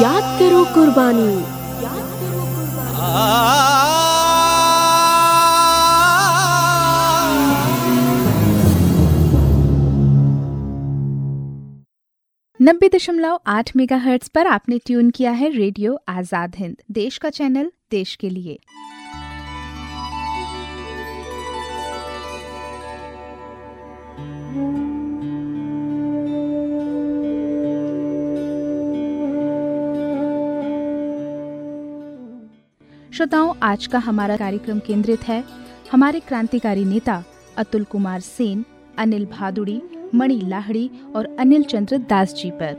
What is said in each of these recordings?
याद करो कुर्बानी। नब्बे दशमलव आठ मेगा पर आपने ट्यून किया है रेडियो आज़ाद हिंद, देश का चैनल, देश के लिए। श्रोताओं, आज का हमारा कार्यक्रम केंद्रित है। हमारे क्रांतिकारी नेता अतुल कुमार सेन, अनिल भादुड़ी, मणि लाहड़ी और अनिल चंद्र दास जी पर।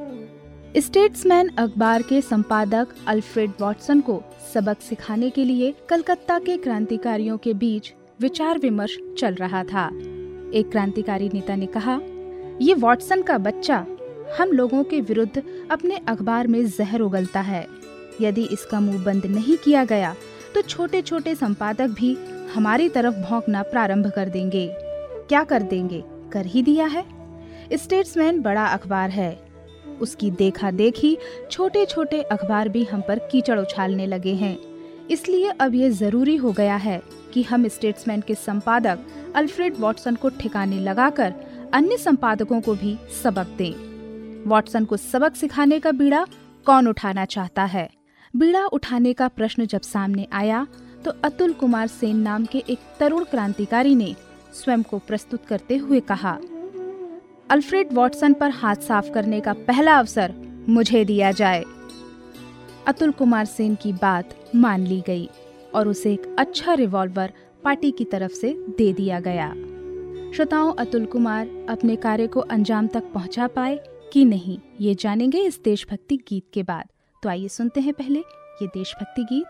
स्टेट्समैन अखबार के संपादक अल्फ्रेड वॉटसन को सबक सिखाने के लिए कलकत्ता के क्रांतिकारियों के बीच विचार विमर्श चल रहा था। एक क्रांतिकारी नेता ने कहा, ये वॉटसन का बच्चा हम लोगों के विरुद्ध अपने अखबार में जहर उगलता है। यदि इसका मुँह बंद नहीं किया गया तो छोटे छोटे संपादक भी हमारी तरफ़ भौंकना प्रारंभ कर देंगे। क्या कर देंगे? कर ही दिया है। स्टेट्समैन बड़ा अखबार है। उसकी देखा देखी छोटे छोटे अखबार भी हम पर कीचड़ उछालने लगे हैं। इसलिए अब ये ज़रूरी हो गया है कि हम स्टेट्समैन के संपादक अल्फ्रेड वॉटसन को ठिकाने लगाकर अन्य संपादकों को भी सबक दें। वॉटसन को सबक सिखाने का बीड़ा कौन उठाना चाहता है? बीड़ा उठाने का प्रश्न जब सामने आया तो अतुल कुमार सेन नाम के एक तरुण क्रांतिकारी ने स्वयं को प्रस्तुत करते हुए कहा, अल्फ्रेड वॉटसन पर हाथ साफ़ करने का पहला अवसर मुझे दिया जाए। अतुल कुमार सेन की बात मान ली गई और उसे एक अच्छा रिवॉल्वर पार्टी की तरफ़ से दे दिया गया। श्रोताओं, अतुल कुमार अपने कार्य को अंजाम तक पहुँचा पाए कि नहीं, ये जानेंगे इस देशभक्ति गीत के बाद। तो आइए सुनते हैं पहले ये देशभक्ति गीत।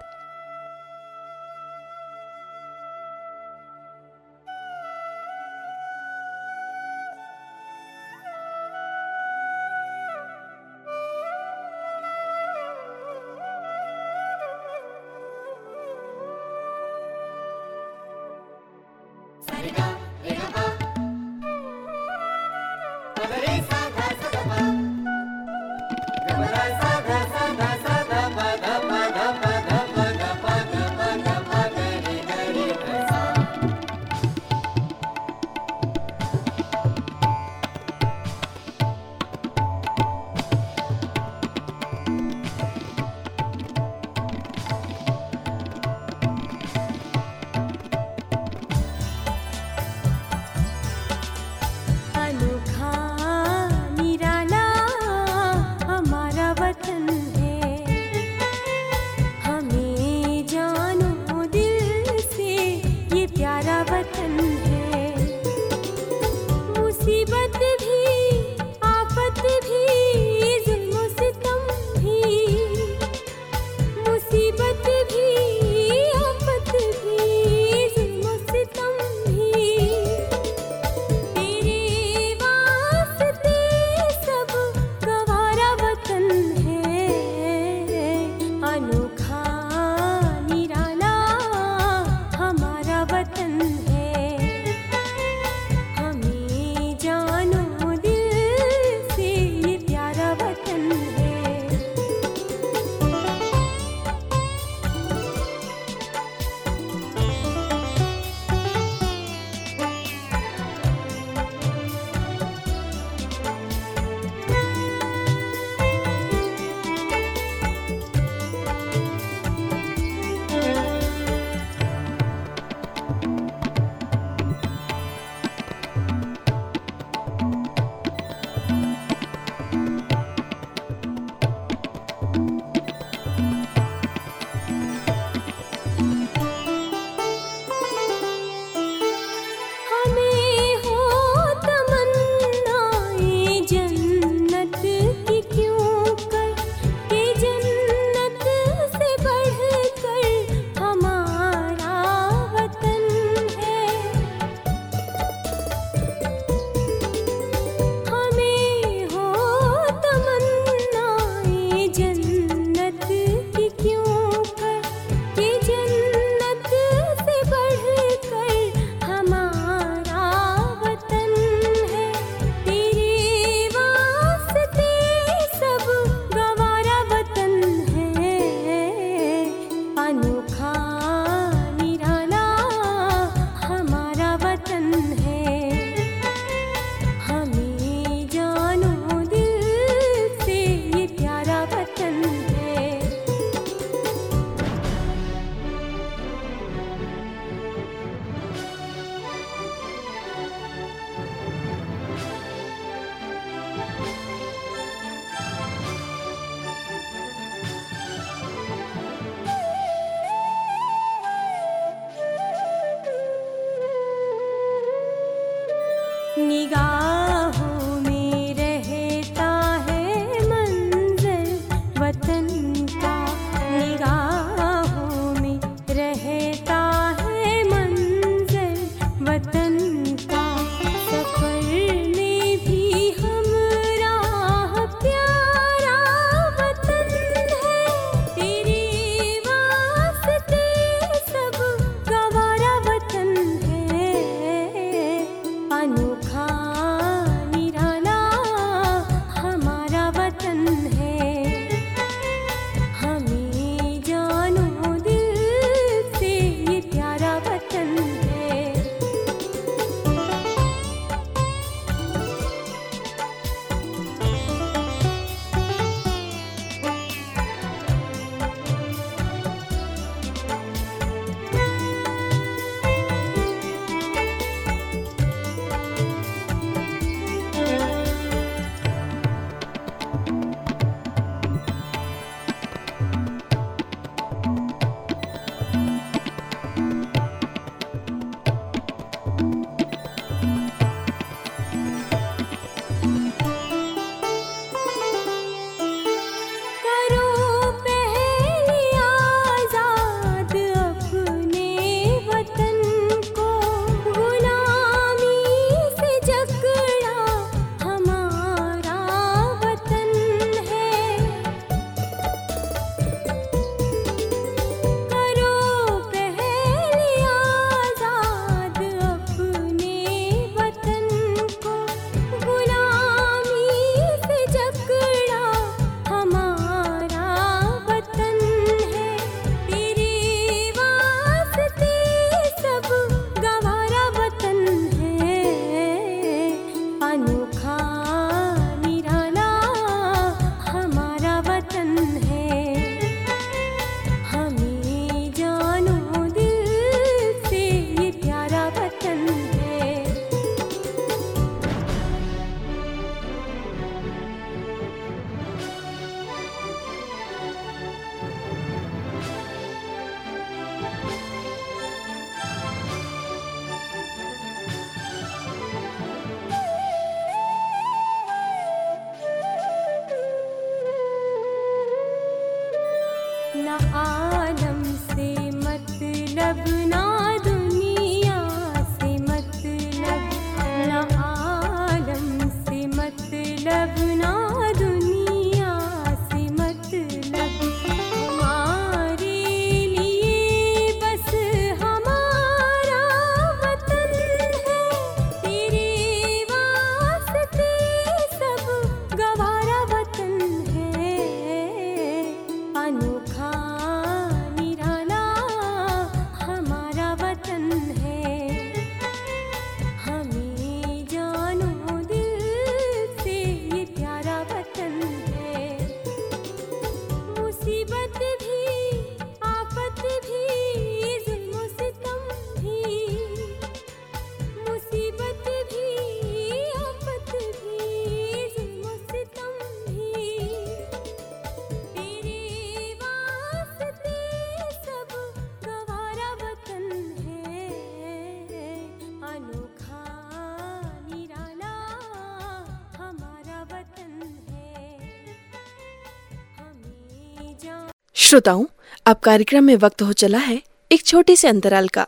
श्रोताओं अब कार्यक्रम में वक्त हो चला है एक छोटे से अंतराल का।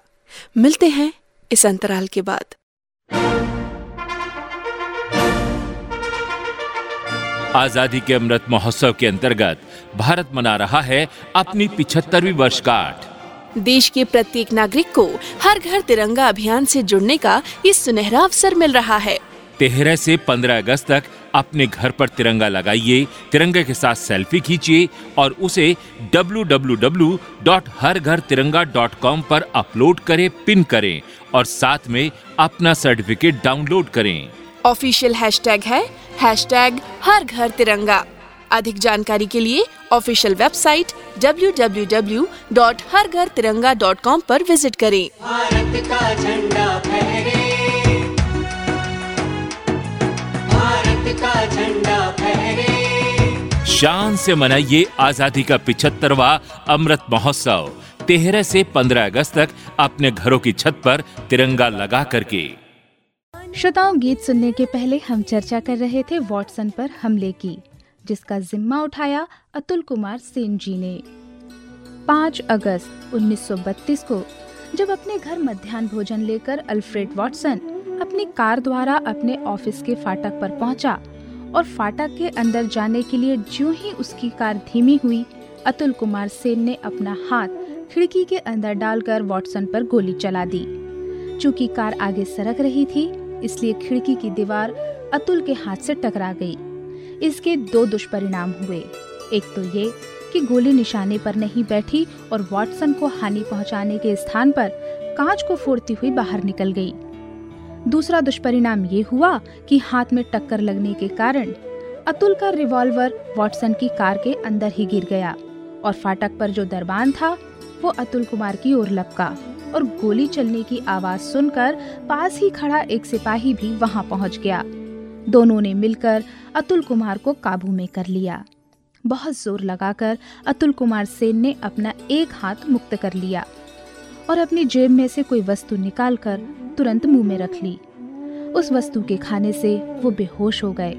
मिलते हैं इस अंतराल के बाद। आज़ादी के अमृत महोत्सव के अंतर्गत भारत मना रहा है अपनी पिछहत्तरवीं वर्षगांठ। देश के प्रत्येक नागरिक को हर घर तिरंगा अभियान से जुड़ने का ये सुनहरा अवसर मिल रहा है। तेरह से 15 अगस्त तक अपने घर पर तिरंगा लगाइए तिरंगे के साथ सेल्फी खींचिए और उसे www.हरघरतिरंगा.com पर अपलोड करें पिन करें और साथ में अपना सर्टिफिकेट डाउनलोड करें। ऑफिशियल हैशटैग है हैशटैग हर घर तिरंगा अधिक जानकारी के लिए ऑफिशियल वेबसाइट www.हरघरतिरंगा.com पर विज़िट करें। भारत का झंडा फहरे। शान से मनाइए आज़ादी का पिछहत्तरवा अमृत महोत्सव। तेरह से 15 अगस्त तक अपने घरों की छत पर तिरंगा लगा करके। श्रोताओं, गीत सुनने के पहले हम चर्चा कर रहे थे वॉटसन पर हमले की, जिसका जिम्मा उठाया अतुल कुमार सेन जी ने। 5 अगस्त 1932 को, जब अपने घर मध्यान्ह भोजन लेकर अल्फ्रेड वॉटसन अपनी कार द्वारा अपने ऑफ़िस के फाटक पर पहुँचा और फाटक के अंदर जाने के लिए ज्यों ही उसकी कार धीमी हुई, अतुल कुमार सेन ने अपना हाथ खिड़की के अंदर डालकर वॉटसन पर गोली चला दी। चूँकि कार आगे सरक रही थी, इसलिए खिड़की की दीवार अतुल के हाथ से टकरा गई। इसके दो दुष्परिणाम हुए। एक तो ये कि गोली निशाने पर नहीं बैठी और वॉटसन को हानि पहुँचाने के स्थान पर कांच को फोड़ती हुई बाहर निकल गई। दूसरा दुष्परिणाम ये हुआ कि हाथ में टक्कर लगने के कारण अतुल का रिवॉल्वर वॉटसन की कार के अंदर ही गिर गया और फाटक पर जो दरबान था, वो अतुल कुमार की ओर लपका और गोली चलने की आवाज़ सुनकर पास ही खड़ा एक सिपाही भी वहाँ पहुँच गया। दोनों ने मिलकर अतुल कुमार को काबू में कर लिया। बहुत ज़ोर लगाकर अतुल कुमार सेन ने अपना एक हाथ मुक्त कर लिया। और अपनी जेब में से कोई वस्तु निकालकर तुरंत मुँह में रख ली। उस वस्तु के खाने से वो बेहोश हो गए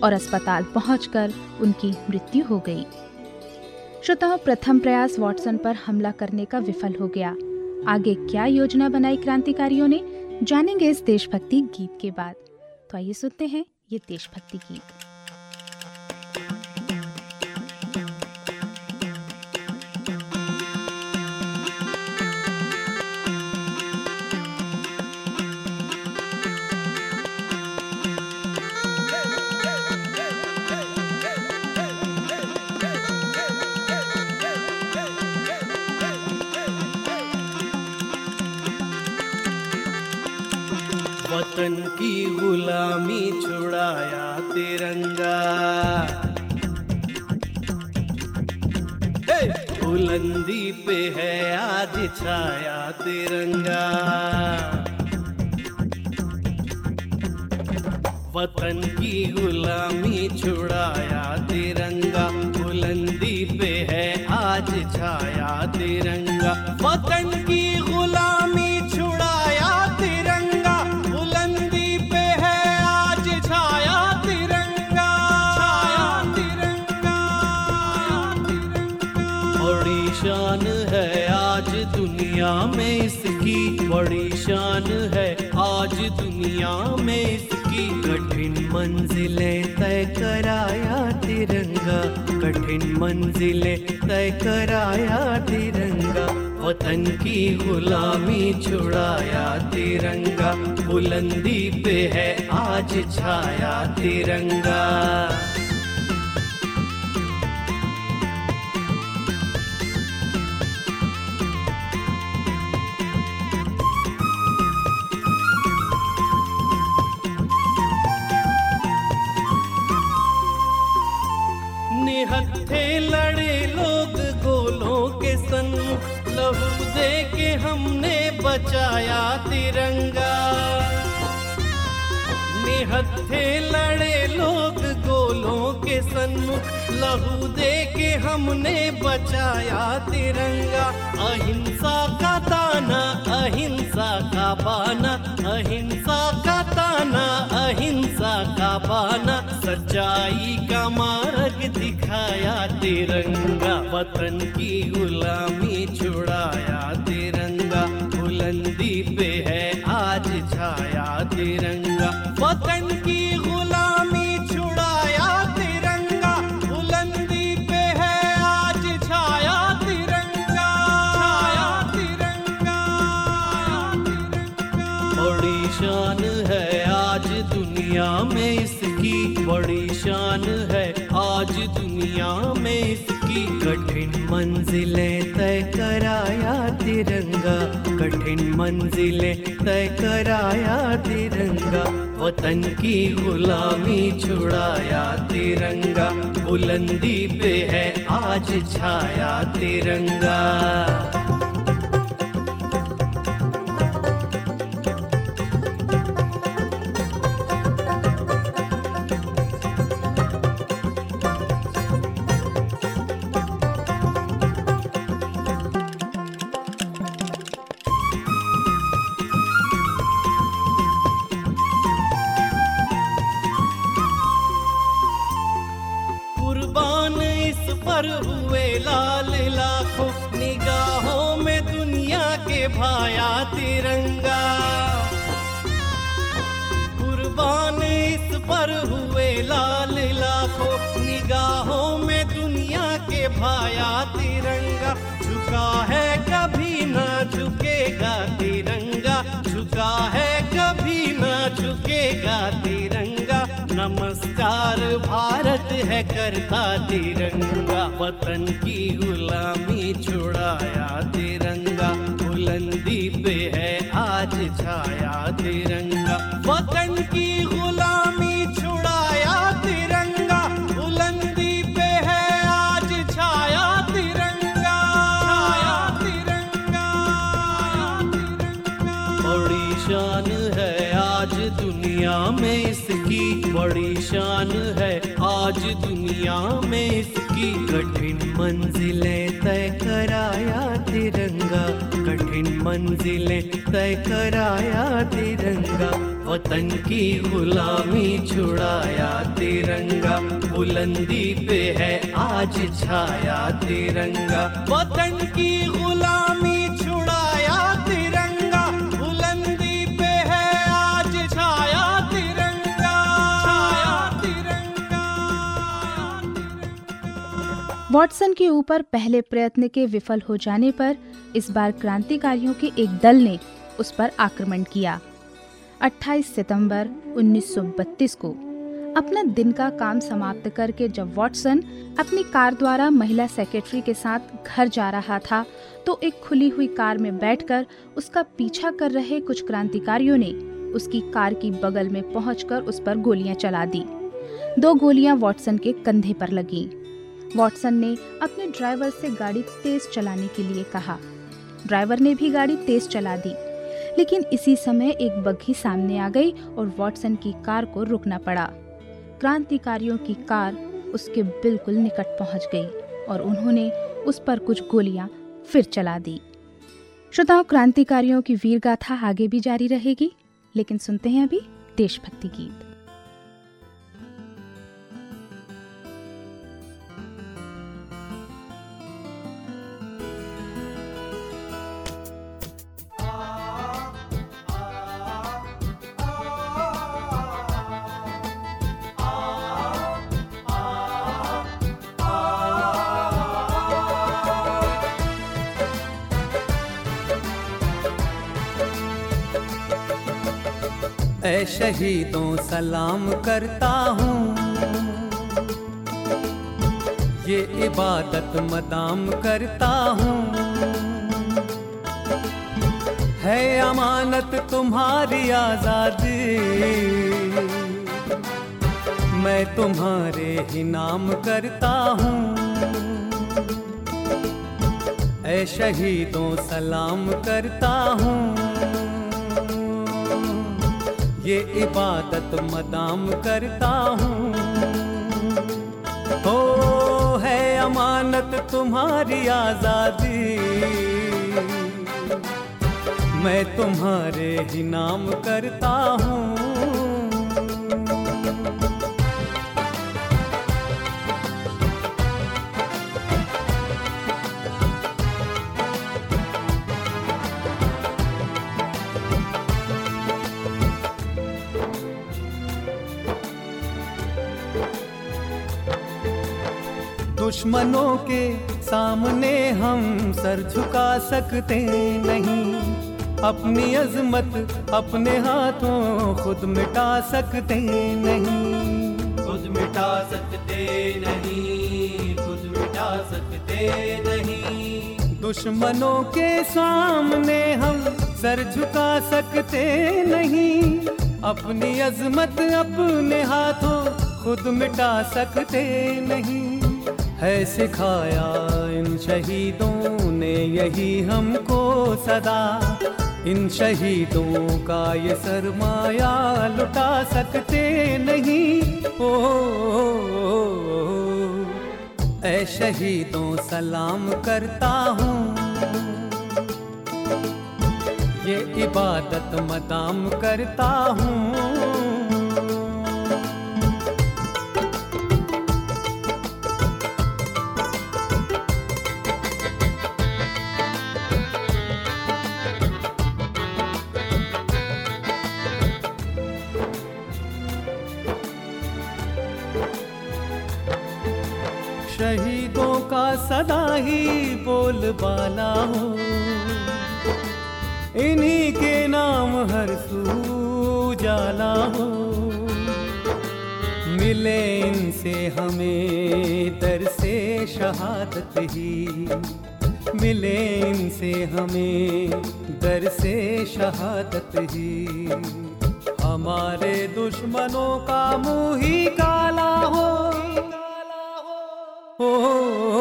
और अस्पताल पहुंचकर उनकी मृत्यु हो गई। श्रोताओं, प्रथम प्रयास वॉटसन पर हमला करने का विफल हो गया। आगे क्या योजना बनाई क्रांतिकारियों ने? जानेंगे इस देशभक्ति गीत के बाद। तो आइए सुनते हैं ये देशभक्ति गीत। वतन की गुलामी छुड़ाया तिरंगा। बुलंदी पे है आज छाया तिरंगा। वतन की गुलामी छुड़ाया तिरंगा। बुलंदी पे है आज छाया तिरंगा। वतन की इसकी कठिन मंजिलें तय कराया तिरंगा। कठिन मंजिलें तय कराया तिरंगा। वतन की गुलामी छुड़ाया तिरंगा। बुलंदी पे है आज छाया तिरंगा। सन्मुख लहू दे के हमने बचाया तिरंगा। निहत्थे लड़े लोग गोलों के सन्मुख लहू दे के हमने बचाया तिरंगा। अहिंसा का ताना, अहिंसा का बाना। अहिंसा का ताना, अहिंसा का बाना। सच्चाई का मार्ग दिखाया तिरंगा। वतन की गुलामी छुड़ाया बुलंदी पे है, आज छाया तिरंगा। वतन की गुलामी छुड़ाया तिरंगा। बुलंदी पे है, आज छाया तिरंगा। छाया तिरंगा, बड़ी शान है आज दुनिया में इसकी। बड़ी शान है आज दुनिया में इसकी। कठिन मंजिलें तिरंगा, कठिन मंजिलें तय कराया तिरंगा, वतन की गुलामी छुड़ाया तिरंगा, बुलंदी पे है आज छाया तिरंगा। इस पर हुए लाल लाखों निगाहों में दुनिया के भाया तिरंगा। कुर्बान इस पर हुए लाल लाखों निगाहों में दुनिया के भाया तिरंगा। झुका है कभी ना झुकेगा तिरंगा। झुका है कभी ना झुकेगा तिरंगा। नमस्कार, भारत है करता तिरंगा। वतन की गुलामी छुड़ाया तिरंगा। बुलंदी पे है आज छाया तिरंगा। वतन की दुनिया में इसकी कठिन मंजिलें तय कराया तिरंगा। कठिन मंजिलें तय कराया तिरंगा। वतन की गुलामी छुड़ाया तिरंगा। बुलंदी पे है आज छाया तिरंगा। वतन की गुलामी वॉटसन के ऊपर पहले प्रयत्न के विफल हो जाने पर इस बार क्रांतिकारियों के एक दल ने उस पर आक्रमण किया 28 सितंबर 1932 को अपना दिन का काम समाप्त करके जब वॉटसन अपनी कार द्वारा महिला सेक्रेटरी के साथ घर जा रहा था तो एक खुली हुई कार में बैठकर उसका पीछा कर रहे कुछ क्रांतिकारियों ने उसकी कार की बगल में पहुंचकर उस पर गोलियाँ चला दी दो गोलियाँ वॉटसन के कंधे पर लगीं। वॉटसन ने अपने ड्राइवर से गाड़ी तेज चलाने के लिए कहा। ड्राइवर ने भी गाड़ी तेज चला दी। लेकिन इसी समय एक बग्घी सामने आ गई और वॉटसन की कार को रुकना पड़ा। क्रांतिकारियों की कार उसके बिल्कुल निकट पहुँच गई और उन्होंने उस पर कुछ गोलियाँ फिर चला दी। श्रोताओं, क्रांतिकारियों की वीर गाथा आगे भी जारी रहेगी, लेकिन सुनते हैं अभी देशभक्ति गीत। शहीदों सलाम करता हूँ। ये इबादत मदाम करता हूँ। है अमानत तुम्हारी आज़ादी। मैं तुम्हारे ही नाम करता हूँ। ऐ शहीदों सलाम करता हूँ। ये इबादत मदाम करता हूँ। हो है अमानत तुम्हारी आज़ादी। मैं तुम्हारे ही नाम करता हूँ। दुश्मनों के सामने हम सर झुका सकते नहीं। अपनी अजमत अपने हाथों खुद मिटा सकते नहीं। खुद मिटा सकते नहीं खुद मिटा सकते नहीं। दुश्मनों के सामने हम सर झुका सकते नहीं। अपनी अजमत अपने हाथों खुद मिटा सकते नहीं। है सिखाया इन शहीदों ने यही हमको सदा। इन शहीदों का ये सरमाया लुटा सकते नहीं। ओ, ओ, ओ, ओ शहीदों सलाम करता हूँ। ये इबादत मदाम करता हूँ। सदा ही बोलबाला हो। इन्हीं के नाम हर सू जाला हो। मिले इनसे हमें दर से शहादत ही। मिले इनसे हमें दर से शहादत ही। हमारे दुश्मनों का मुँह ही काला हो। ओ, ओ, ओ, ओ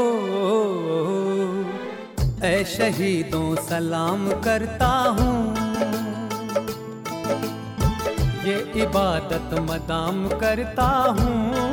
शहीदों सलाम करता हूँ। ये इबादत मदाम करता हूँ।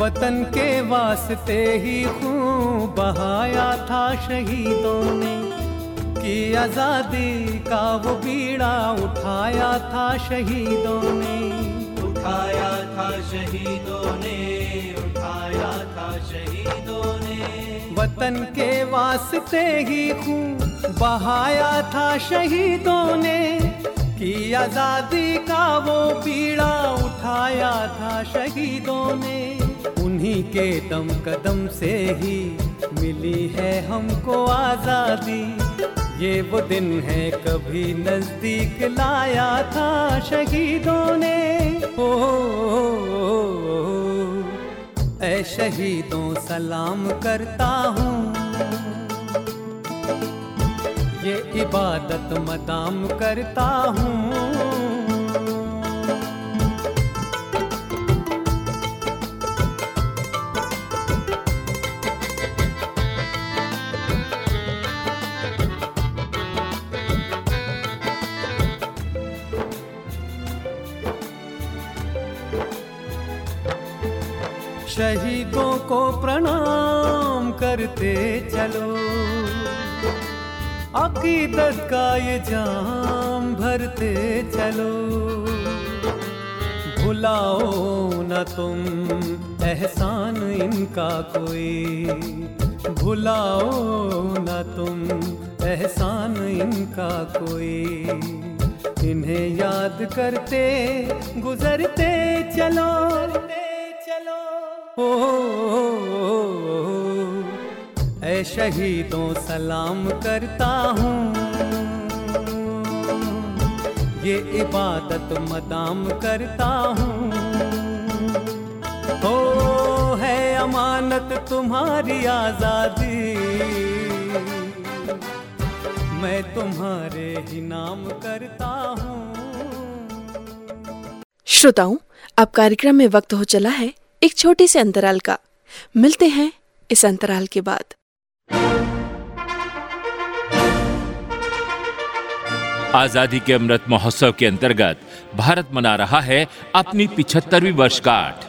वतन के वास्ते ही खून बहाया था शहीदों ने। कि आज़ादी का वो बीड़ा उठाया था शहीदों ने। उठाया था शहीदों ने उठाया था शहीदों ने। वतन के वास्ते ही खून बहाया था शहीदों ने। कि आज़ादी का वो पीड़ा उठाया था शहीदों ने। उन्हीं के दम कदम से ही मिली है हमको आज़ादी। ये वो दिन है कभी नज़दीक लाया था शहीदों ने। ओ, ऐ शहीदों सलाम करता हूँ। ये इबादत मदाम करता हूँ। को प्रणाम करते चलो। अकीदत का ये जाम भरते चलो। भुलाओ न तुम एहसान इनका कोई। भुलाओ न तुम एहसान इनका कोई। इन्हें याद करते, गुजरते चलो। ओ, ओ, शहीदों सलाम करता हूँ। ये इबादत मदाम करता हूँ। हो है अमानत तुम्हारी आज़ादी। मैं तुम्हारे ही नाम करता हूँ। श्रोताओं अब कार्यक्रम में वक्त हो चला है। एक छोटे से अंतराल का। मिलते हैं इस अंतराल के बाद। आज़ादी के अमृत महोत्सव के अंतर्गत भारत मना रहा है अपनी पिछहत्तरवीं वर्षगांठ।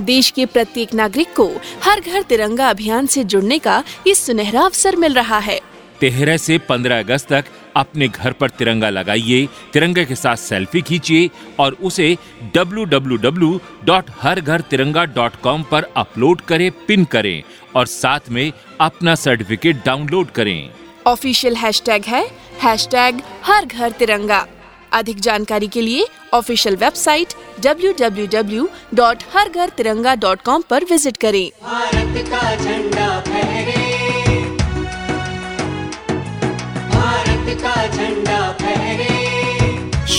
देश के प्रत्येक नागरिक को हर घर तिरंगा अभियान से जुड़ने का ये सुनहरा अवसर मिल रहा है। तेरह से 15 अगस्त तक अपने घर पर तिरंगा लगाइए तिरंगे के साथ सेल्फी खींचिए और उसे www.हरघरतिरंगा.com पर अपलोड करें पिन करें और साथ में अपना सर्टिफिकेट डाउनलोड करें। ऑफिशियल हैशटैग है हैशटैग हर घर तिरंगा अधिक जानकारी के लिए ऑफिशियल वेबसाइट www.हरघरतिरंगा.com पर विज़िट करें। भारत का झंडा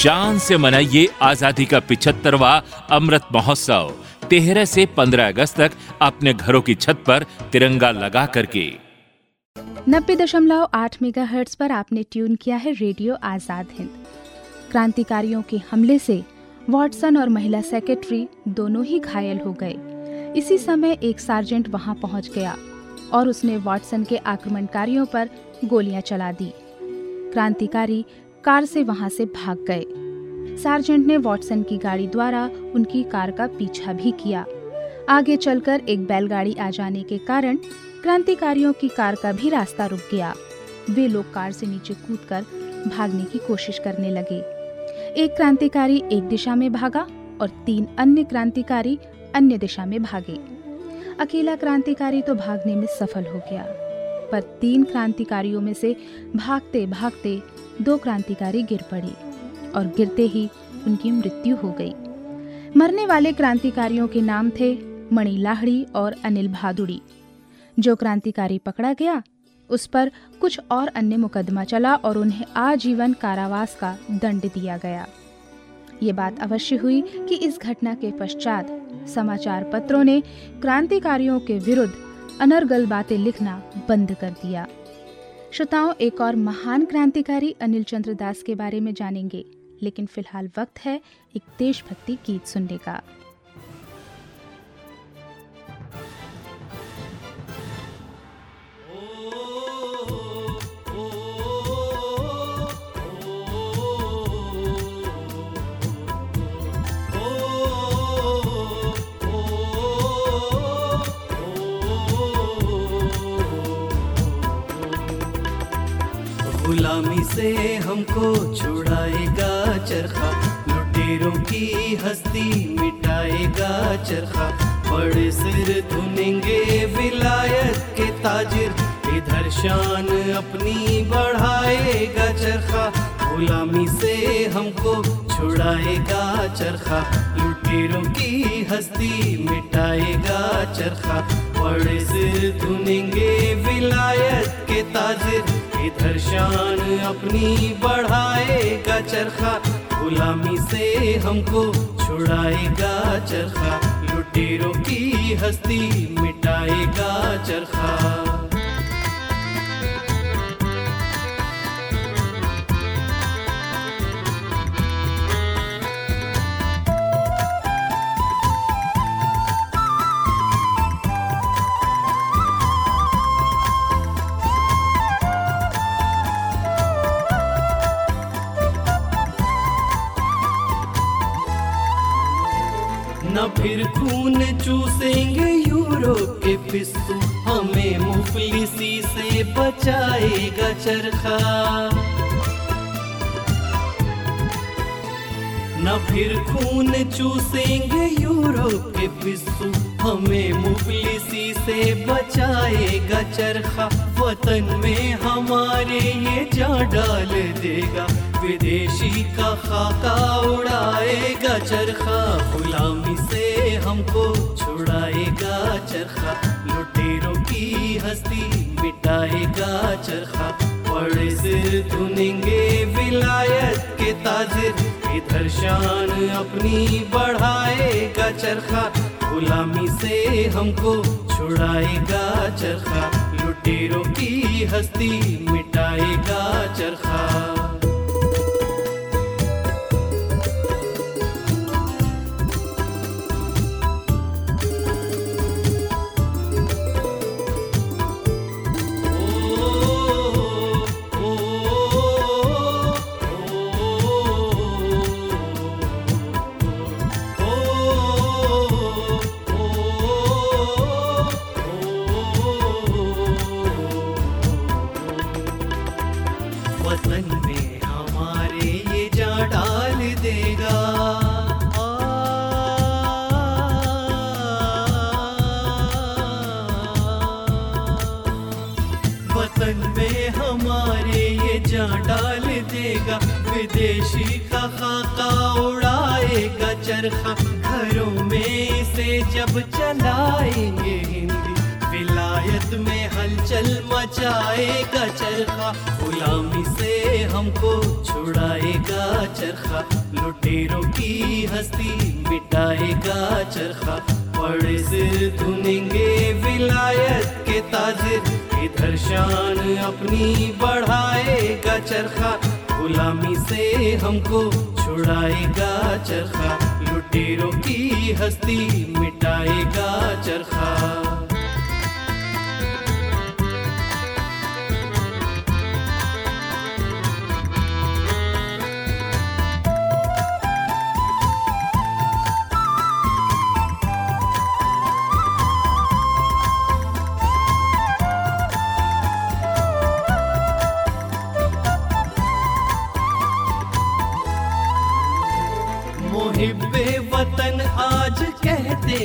शान से मनाइए आज़ादी का पिछहत्तरवा अमृत महोत्सव। तेरह से 15 अगस्त तक अपने घरों की छत पर तिरंगा लगा करके। नब्बे दशमलव आठ मेगा हर्ट्स पर आपने ट्यून किया है रेडियो आज़ाद हिंद। क्रांतिकारियों के हमले से वॉटसन और महिला सेक्रेटरी दोनों ही घायल हो गए। इसी समय एक सार्जेंट वहाँ पहुँच गया और उसने वॉटसन के आक्रमणकारियों पर गोलियाँ चला दी। क्रांतिकारी कार से वहाँ से भाग गए। सार्जेंट ने वॉटसन की गाड़ी द्वारा उनकी कार का पीछा भी किया। आगे चलकर एक बैलगाड़ी आ जाने के कारण क्रांतिकारियों की कार का भी रास्ता रुक गया। वे लोग कार से नीचे कूदकर भागने की कोशिश करने लगे। एक क्रांतिकारी एक दिशा में भागा और तीन अन्य क्रांतिकारी अन्य दिशा में भागे। अकेला क्रांतिकारी तो भागने में सफल हो गया, पर तीन क्रांतिकारियों में से भागते भागते दो क्रांतिकारी गिर पड़े और गिरते ही उनकी मृत्यु हो गई। मरने वाले क्रांतिकारियों के नाम थे मणि लाहड़ी और अनिल भादुड़ी। जो क्रांतिकारी पकड़ा गया, उस पर कुछ और अन्य मुकदमा चला और उन्हें आजीवन कारावास का दंड दिया गया। ये बात अवश्य हुई कि इस घटना के पश्चात समाचार पत्रों ने क्रांतिकारियों के विरुद्ध अनर्गल बातें लिखना बंद कर दिया। श्रोताओं, एक और महान क्रांतिकारी अनिल चंद्र दास के बारे में जानेंगे, लेकिन फ़िलहाल वक्त है एक देशभक्ति गीत सुनने का। से हमको छुड़ाएगा चरखा। लुटेरों की हस्ती मिटाएगा चरखा। बड़े सिर धुनेंगे विलायत के ताजिर। इधर शान अपनी बढ़ाएगा चरखा। गुलामी से हमको छुड़ाएगा चरखा। लुटेरों की हस्ती मिटाएगा चरखा। बड़े सिर धुनेंगे विलायत के ताजिर। इधर शान अपनी बढ़ाएगा चरखा, गुलामी से हमको छुड़ाएगा चरखा, लुटेरों की हस्ती मिटाएगा चरखा। न फिर खून चूसेंगे यूरोप के पिस्सू। हमें मुफलिसी से बचाएगा चरखा। न फिर खून चूसेंगे यूरोप के पिस्सू। हमें मुफलिसी से बचाएगा चरखा। वतन में हमारे ये जा डाल देगा। विदेशी का खाका उड़ाएगा चरखा। गुलामी से हमको छुड़ाएगा चरखा। लुटेरों की हस्ती मिटाएगा चरखा। बड़े सिर धुनेंगे विलायत के ताजिर। इधर शान अपनी बढ़ाएगा चरखा। गुलामी से हमको छुड़ाएगा चरखा। लुटेरों की हस्ती मिटाएगा चरखा। विदेशी का खाका उड़ाएगा चरखा घरों में से जब चलाएँगे हिंदी, विलायत में हलचल मचाएगा चरखा गुलामी से हमको छुड़ाएगा चरखा लुटेरों की हस्ती मिटाएगा चरखा बड़े सिर धुनेंगे विलायत के ताजिर, इधर शान अपनी बढ़ाएगा चरखा गुलामी से हमको छुड़ाएगा चरखा। लुटेरों की हस्ती मिटाएगा चरखा।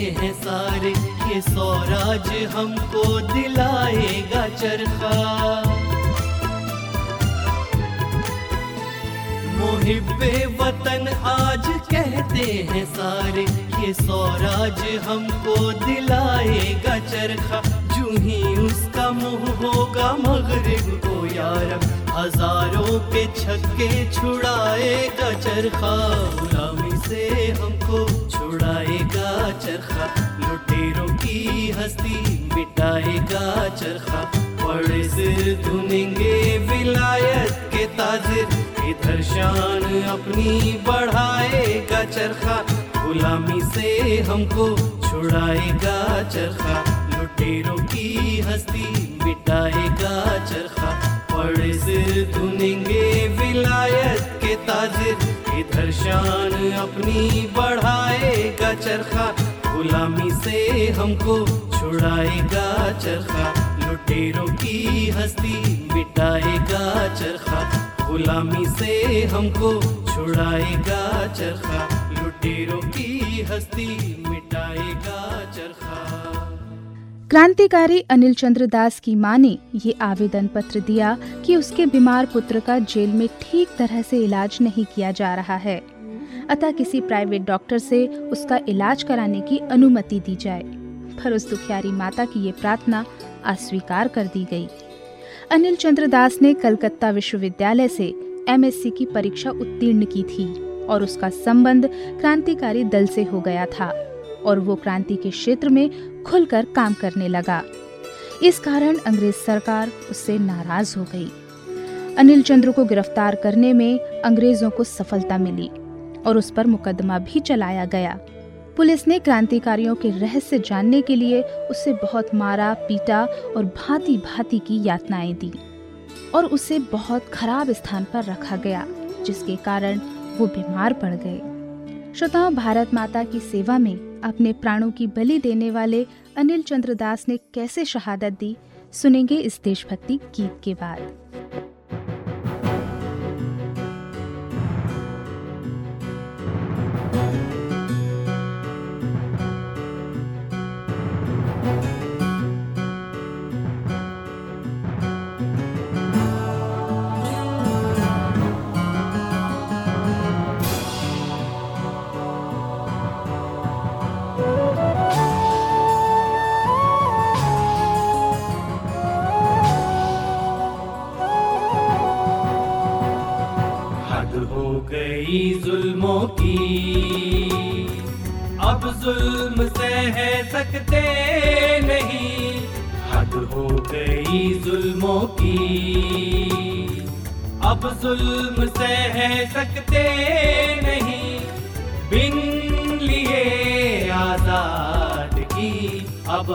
हैं सारे, ये स्वराज हमको दिलाएगा चरखा। मोहिब्बे वतन आज कहते हैं सारे, ये स्वराज हमको दिलाएगा चरखा। जू ही उसका मुँह होगा यारब हज़ारों के छक्के छुड़ाएगा चरखा गुलामी से हमको छुड़ाएगा चरखा लुटेरों की हस्ती मिटाएगा चरखा बड़े सिर धुनेंगे विलायत के ताजिर। इधर शान अपनी बढ़ाएगा चरखा गुलामी से हमको छुड़ाएगा चरखा लुटेरों की हस्ती मिटाएगा चरखा बड़े सिर धुनेंगे विलायत के ताजिर। इधर शान अपनी बढ़ाएगा चरखा। गुलामी से हमको छुड़ाएगा चरखा। लुटेरों की हस्ती मिटाएगा चरखा। गुलामी से हमको छुड़ाएगा चरखा। लुटेरों की हस्ती मिटाएगा क्रांतिकारी अनिल चंद्र दास की माँ ने ये आवेदन पत्र दिया कि उसके बीमार पुत्र का जेल में ठीक तरह से इलाज नहीं किया जा रहा है। अतः किसी प्राइवेट डॉक्टर से उसका इलाज कराने की अनुमति दी जाए। पर उस दुखियारी माता की ये प्रार्थना अस्वीकार कर दी गई। अनिल चंद्र दास ने कलकत्ता विश्वविद्यालय से एमएससी की परीक्षा उत्तीर्ण की थी और उसका संबंध क्रांतिकारी दल से हो गया था और वो क्रांति के क्षेत्र में खुलकर काम करने लगा। इस कारण अंग्रेज़ सरकार उससे नाराज़ हो गई। अनिल चंद्र को गिरफ़्तार करने में अंग्रेज़ों को सफलता मिली और उस पर मुकदमा भी चलाया गया। पुलिस ने क्रांतिकारियों के रहस्य जानने के लिए उसे बहुत मारा, पीटा और भांति भांति की यातनाएँ दी और उसे बहुत खराब स्थान पर रखा गया, जिसके कारण वो बीमार पड़ गए। श्रोताओं, भारत माता की सेवा में अपने प्राणों की बलि देने वाले अनिल चंद्र दास ने कैसे शहादत दी? सुनेंगे इस देशभक्ति गीत के बाद।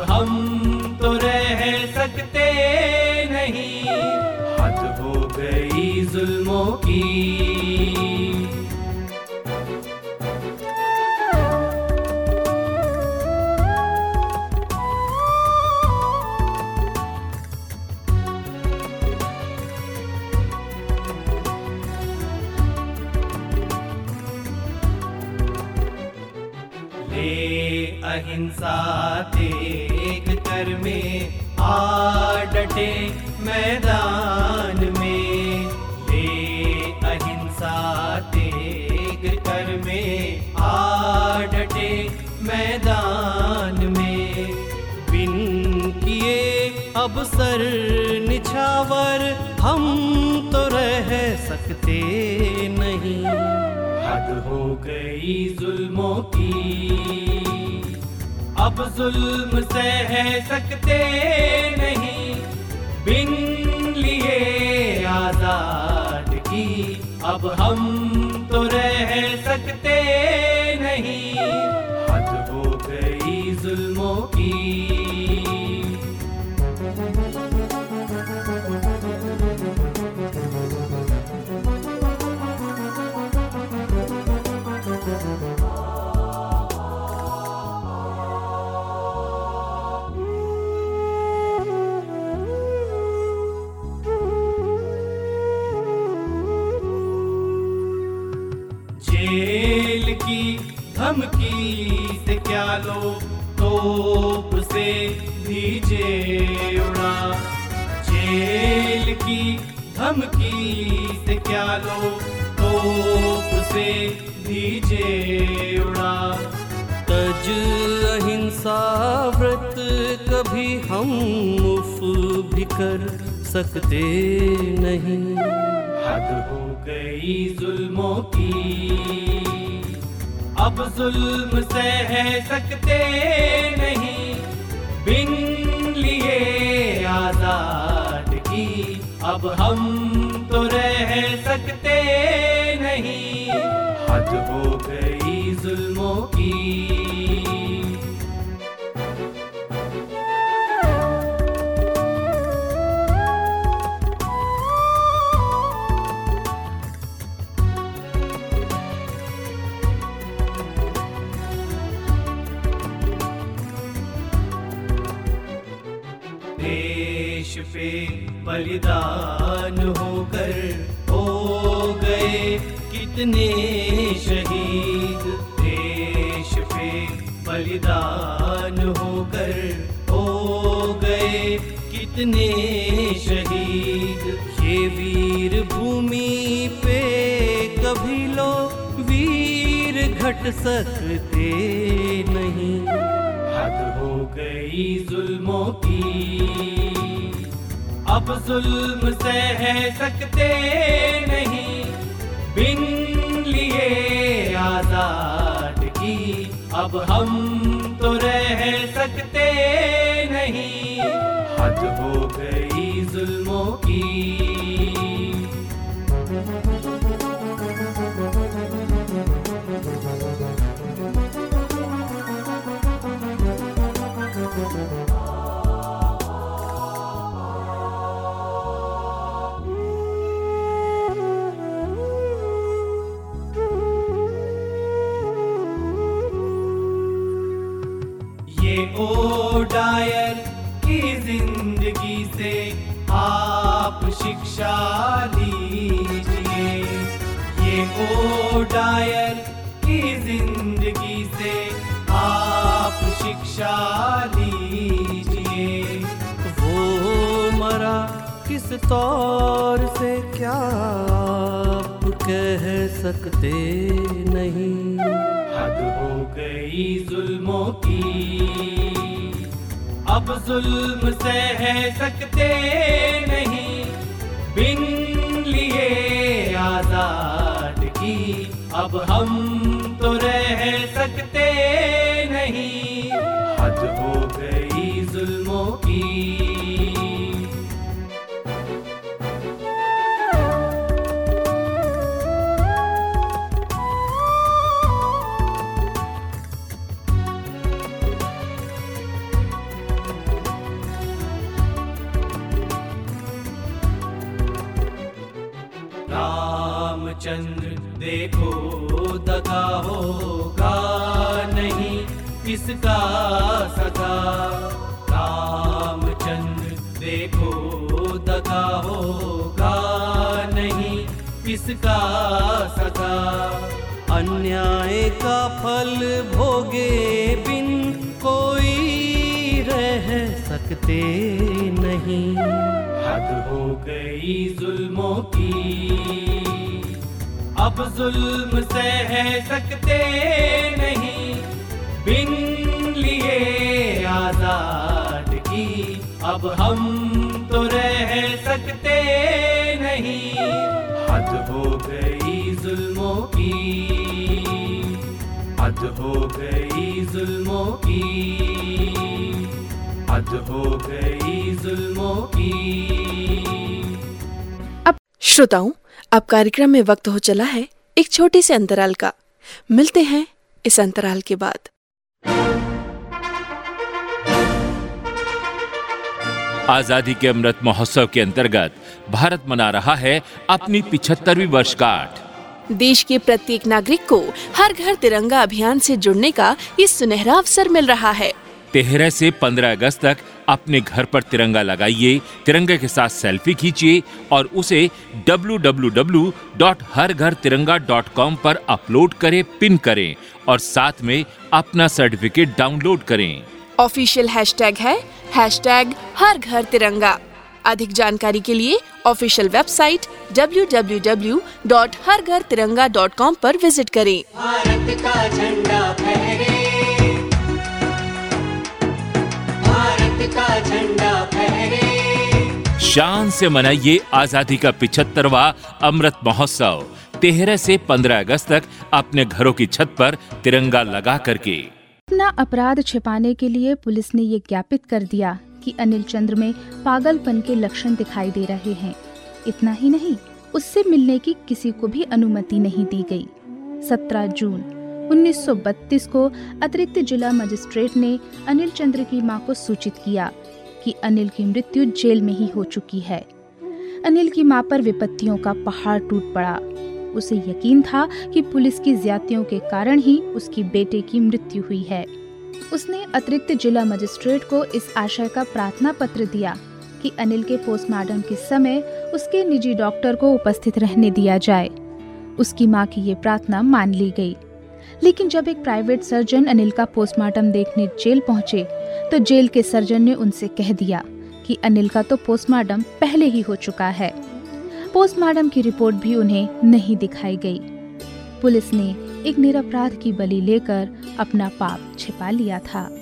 अब जुल्म सह सकते नहीं। बिन लिए आज़ाद की अब हम तो रह सकते नहीं। जेल की धमकी से क्या लो तोप से दीजे उड़ा? तज अहिंसा व्रत कभी हम मुफ भी कर सकते नहीं। हद हो गई जुल्मों की। अब जुल्म सह सकते नहीं। बिन लिए आज़ाद अब हम तो रह सकते नहीं। हद हो गई जुल्मों की। बलिदान होकर हो गए कितने शहीद देश पे। बलिदान होकर हो गए कितने शहीद। ये वीर भूमि पे कभी लो वीर घट सकते नहीं। हद हो गई जुल्मों की अब जुल्म सह सकते नहीं। बिन लिए आज़ाद की अब हम डायर की ज़िंदगी से आप शिक्षा लीजिए। वो मरा किस तौर से क्या आप कह सकते नहीं? हद हो गई जुल्मों की। अब जुल्म सह सकते नहीं। बिन लिए आज़ाद अब हम तो रह सकते नहीं। किसका सजा अन्याय का फल भोगे बिन कोई रह सकते नहीं। हद हो गई जुल्मों की। अब जुल्म सह सकते नहीं। बिन लिए आज़ाद की। अब हम तो रह सकते नहीं। हद हो गई जुल्मों की हद हो गई जुल्मों की। अब श्रोताओं अब कार्यक्रम में वक्त हो चला है एक छोटे से अंतराल का। मिलते हैं इस अंतराल के बाद। आज़ादी के अमृत महोत्सव के अंतर्गत भारत मना रहा है अपनी पिछहत्तरवीं वर्षगांठ। देश के प्रत्येक नागरिक को हर घर तिरंगा अभियान से जुड़ने का ये सुनहरा अवसर मिल रहा है। तेरह से 15 अगस्त तक अपने घर पर तिरंगा लगाइए तिरंगे के साथ सेल्फी खींचिए और उसे www.हरघरतिरंगा.com पर अपलोड करें पिन करें और साथ में अपना सर्टिफिकेट डाउनलोड करें। ऑफिशियल हैशटैग है हैशटैग हर घर तिरंगा अधिक जानकारी के लिए ऑफिशियल वेबसाइट www.हरघरतिरंगा.com पर विज़िट करें। भारत का झंडा फहरे। भारत का झंडा फहरे। शान से मनाइए आज़ादी का पिछहत्तरवा अमृत महोत्सव। तेरह से 15 अगस्त तक अपने घरों की छत पर तिरंगा लगा करके। अपना अपराध छिपाने के लिए पुलिस ने ये ज्ञापित कर दिया। कि अनिल चंद्र में पागलपन के लक्षण दिखाई दे रहे हैं। इतना ही नहीं, उससे मिलने की किसी को भी अनुमति नहीं दी गई। 17 जून 1932 को अतिरिक्त जिला मजिस्ट्रेट ने अनिल चंद्र की माँ को सूचित किया कि अनिल की मृत्यु जेल में ही हो चुकी है। अनिल की माँ पर विपत्तियों का पहाड़ टूट पड़ा। उसे यकीन था कि पुलिस की ज्यादतियों के कारण ही उसकी बेटे की मृत्यु हुई है। उसने अतिरिक्त जिला मजिस्ट्रेट को इस आशय का प्रार्थना पत्र दिया कि अनिल के पोस्टमार्टम के समय उसके निजी डॉक्टर को उपस्थित रहने दिया जाए। उसकी माँ की ये प्रार्थना मान ली गई। लेकिन जब एक प्राइवेट सर्जन अनिल का पोस्टमार्टम देखने जेल पहुँचे तो जेल के सर्जन ने उनसे कह दिया कि अनिल का तो पोस्टमार्टम पहले ही हो चुका है। पोस्टमार्टम की रिपोर्ट भी उन्हें नहीं दिखाई गई। पुलिस ने एक निरपराध की बलि लेकर अपना पाप छिपा लिया था।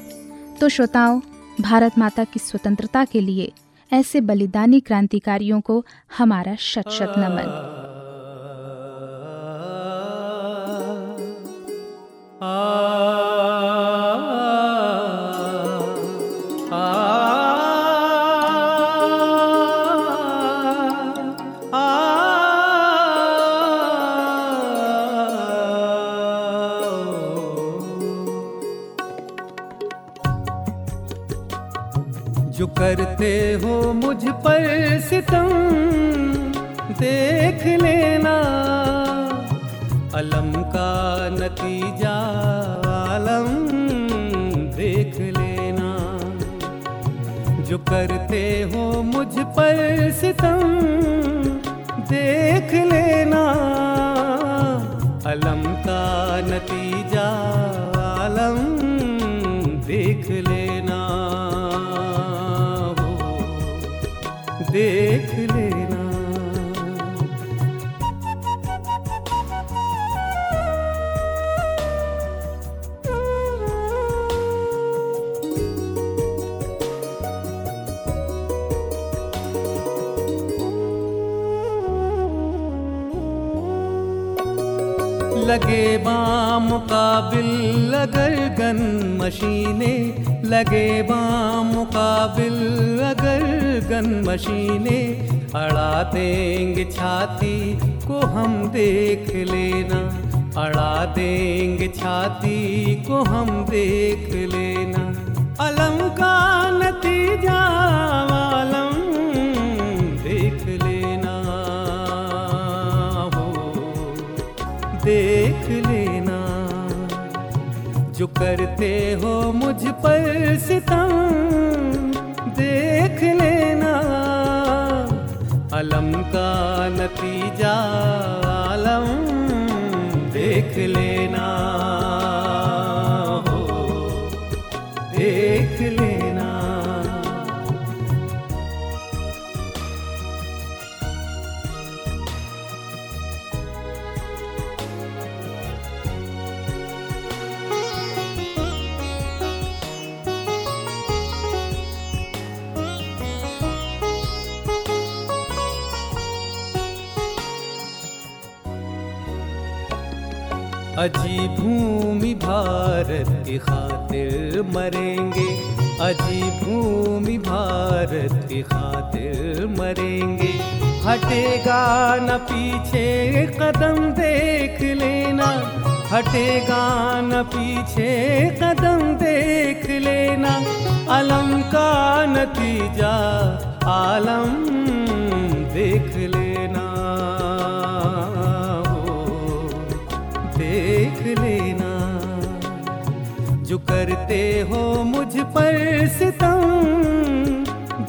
तो श्रोताओं, भारत माता की स्वतंत्रता के लिए ऐसे बलिदानी क्रांतिकारियों को हमारा शत शत नमन पर सितम, देख लेना। अलम का नतीजा, आलम, देख लेना। जो करते हो मुझ पर सितम, देख लेना। अलम का नतीजा, आलम, देख लेना। देख लेना। लगे बामुकाबिल अगर गन मशीने लगे बाम मुकाबिल अगर गन मशीने अड़ा देंगे छाती को हम देख लेना। अड़ा देंगे छाती को हम देख लेना। अलम का नतीजा आलम देख लेना। हो, देख लेना। जो करते हो मुझ पर सितम देख लेना अलम का नतीजा आलम देख लेना। अजी भूमि भारत की खातिर मरेंगे। अजी भूमि भारत की खातिर मरेंगे। हटेगा न पीछे कदम देख लेना। हटेगा न पीछे कदम देख लेना। अलम का नतीजा आलम देख लेना। करते हो मुझ पर सितम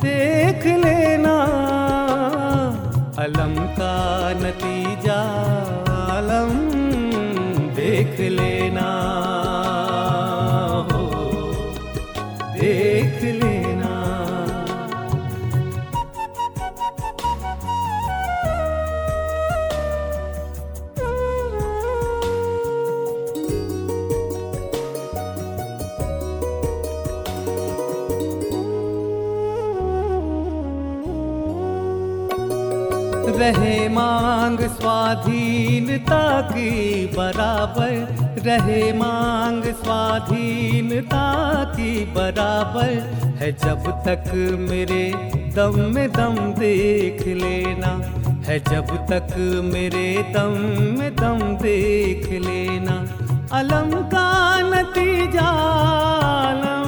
देख लेना। अलम का नतीजा अलम देख लेना। मांग स्वाधीनता की बराबर रहे मांग स्वाधीनता की बराबर है। जब तक मेरे दम में दम देख लेना है। जब तक मेरे दम में दम देख लेना। अलम का नतीजा आलम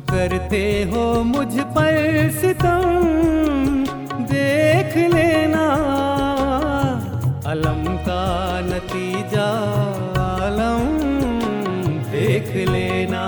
करते हो मुझ पर सितम। देख लेना अलम का नतीजा आलम। देख लेना।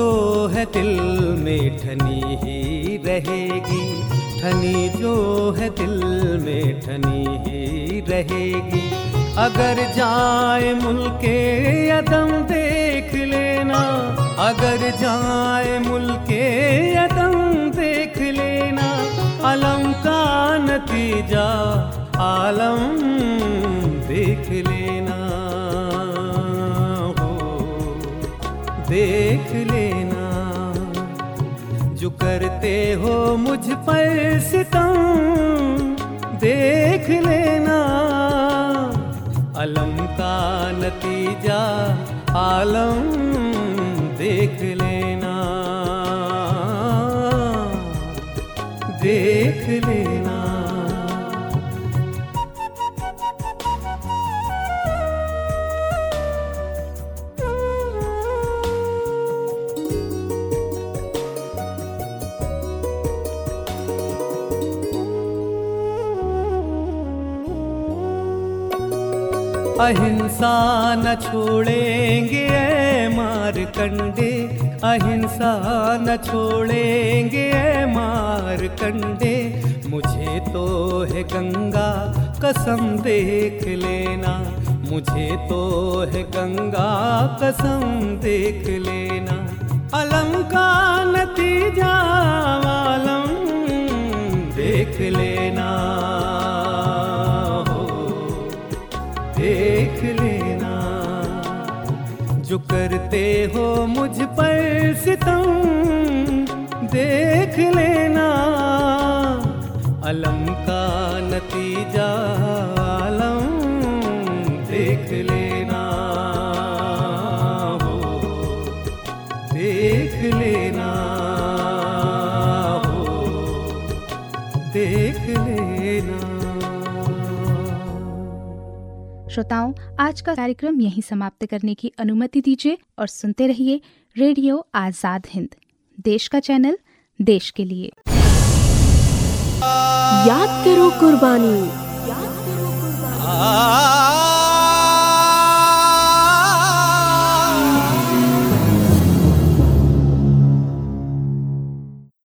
जो है दिल में ठनी ही रहेगी। ठनी जो है दिल में ठनी ही रहेगी। अगर जाए मुल्के अदम देख लेना, अगर जाए मुल्के अदम देख लेना, अलम का नतीजा आलम देख लेना, हो देख करते हो मुझ पर सितम देख लेना अलम का नतीजा आलम। अहिंसा न छोड़ेंगे ऐ मार कंडे अहिंसा न छोड़ेंगे ऐ मार कंडे मुझे तो है गंगा, कसम देख लेना। मुझे तो है गंगा, कसम देख लेना। अलम का नतीजा आलम देख लेना। करते हो मुझ पर सितम। देख लेना, अलम का नतीजा आलम। देख लेना, हो। देख लेना, हो। देख लेना। श्रोताओं आज का कार्यक्रम यहीं समाप्त करने की अनुमति दीजिए और सुनते रहिए रेडियो आज़ाद हिंद, देश का चैनल, देश के लिए। याद करो कुर्बानी। याद करो कुर्बानी।